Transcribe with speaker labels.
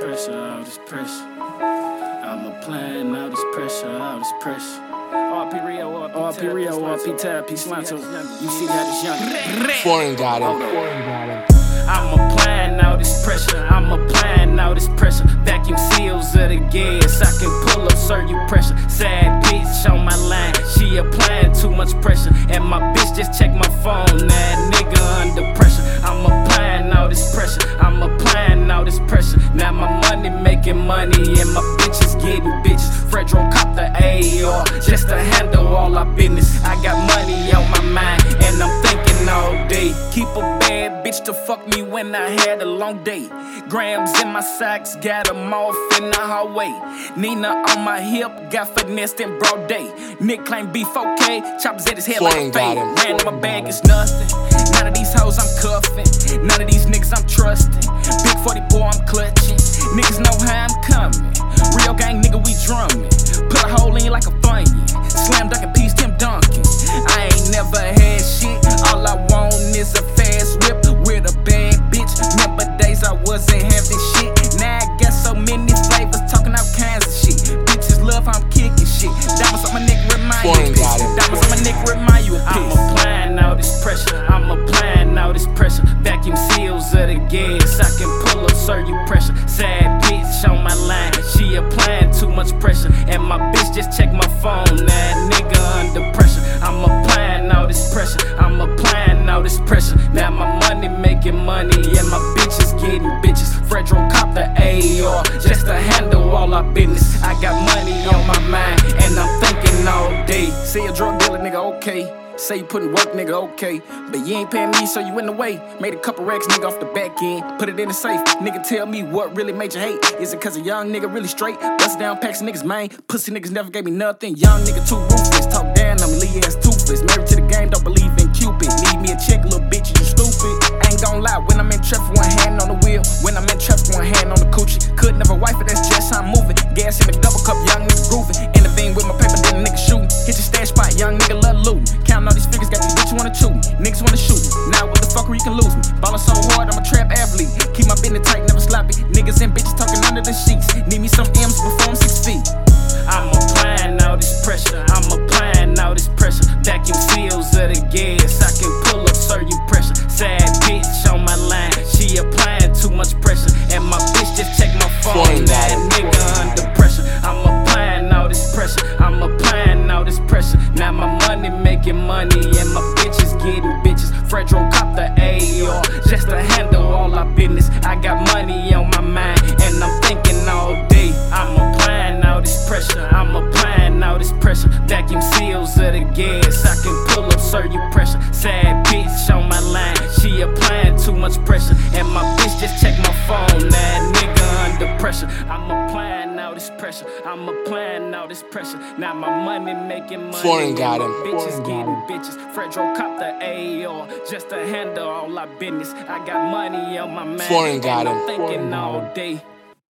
Speaker 1: pressure, all this pressure. I'm applying all this pressure, all this pressure. RP Rio, RP Rio, RP Tab, P Slanto. You see how this young
Speaker 2: Foreign got him.
Speaker 1: I'm applying all this pressure. I'm applying all this pressure. Vacuum seals of the gas. I can pull up, sir, you pressure. Sad bitch on my line. She applying too much pressure. And my bitch just check my phone. Making money. And my bitches getting bitches. Fredro cop the AR. Just to handle all our business. I got money on my mind. And I'm thinking all day. Keep a bad bitch to fuck me when I had a long day. Grams in my socks, got 'em off in the hallway. Nina on my hip, got finessed in broad day. Nick claim B4K, choppers at his head like a
Speaker 2: Foreign got
Speaker 1: fade. Ran in my bag is nothing. None of these hoes I'm cuffing. None of these niggas I'm trusting. Gas. I can pull up, sir, you pressure. Sad bitch on my line. She applying too much pressure. And my bitch just check my phone. That nigga under pressure. I'm applying all this pressure. I'm applying all this pressure. Now my money making money. And my bitches getting bitches. Fredro cop the AR. Just to handle all our business. I got money on my mind. And I'm thinking all day. Say a drug dealer, nigga, okay. Say you putting work, nigga, okay. But you ain't paying me, so you in the way. Made a couple racks, nigga, off the back end. Put it in the safe. Nigga, tell me what really made you hate. Is it cause a young nigga really straight? Bust down packs, niggas, man. Pussy niggas never gave me nothing. Young nigga, too ruthless. Talk down, I'm Lee ass toothless. Married to the game, don't believe in Cupid. Need me a check, little bitch, you stupid. Ain't gon' lie, when I'm in traffic, one hand on the wheel. When I'm in traffic, one hand on the coochie. Could never wife it, that's just how I'm moving. Gas in the double cup, young me. Niggas wanna shoot me. Now what the fucker you can lose me. Ballin' so hard, I'm a trap athlete. Keep my business tight, never sloppy. Niggas and bitches talking under the sheets. Need me some M's before I'm six feet. I'm applying all this pressure. I'm applying all this pressure. Vacuum seals of the gas. I can pull up, sir, you pressure. Sad bitch on my line. She applying too much pressure. And my bitch just check my phone.
Speaker 2: Foreign
Speaker 1: That
Speaker 2: got
Speaker 1: nigga under pressure. I'm applying all this pressure. I'm applying all this pressure. Now my money making money. The AR. Just to handle all our business. I got money on my mind. And I'm thinking all day. I'm applying all this pressure. I'm applying all this pressure. Vacuum seals of the gas. I can pull up, sir, you pressure. Sad bitch on my line. She applying too much pressure. And my bitch just check my phone. That nigga under pressure. I'm applying all this pressure. I'm applying all this pressure. Now my money making money.
Speaker 2: Foreign got him.
Speaker 1: Bitches getting bitches. Fredro cop the AR. Just to handle all our business. I got money on my mind.
Speaker 2: Foreign got
Speaker 1: and I'm
Speaker 2: him.
Speaker 1: thinking all day.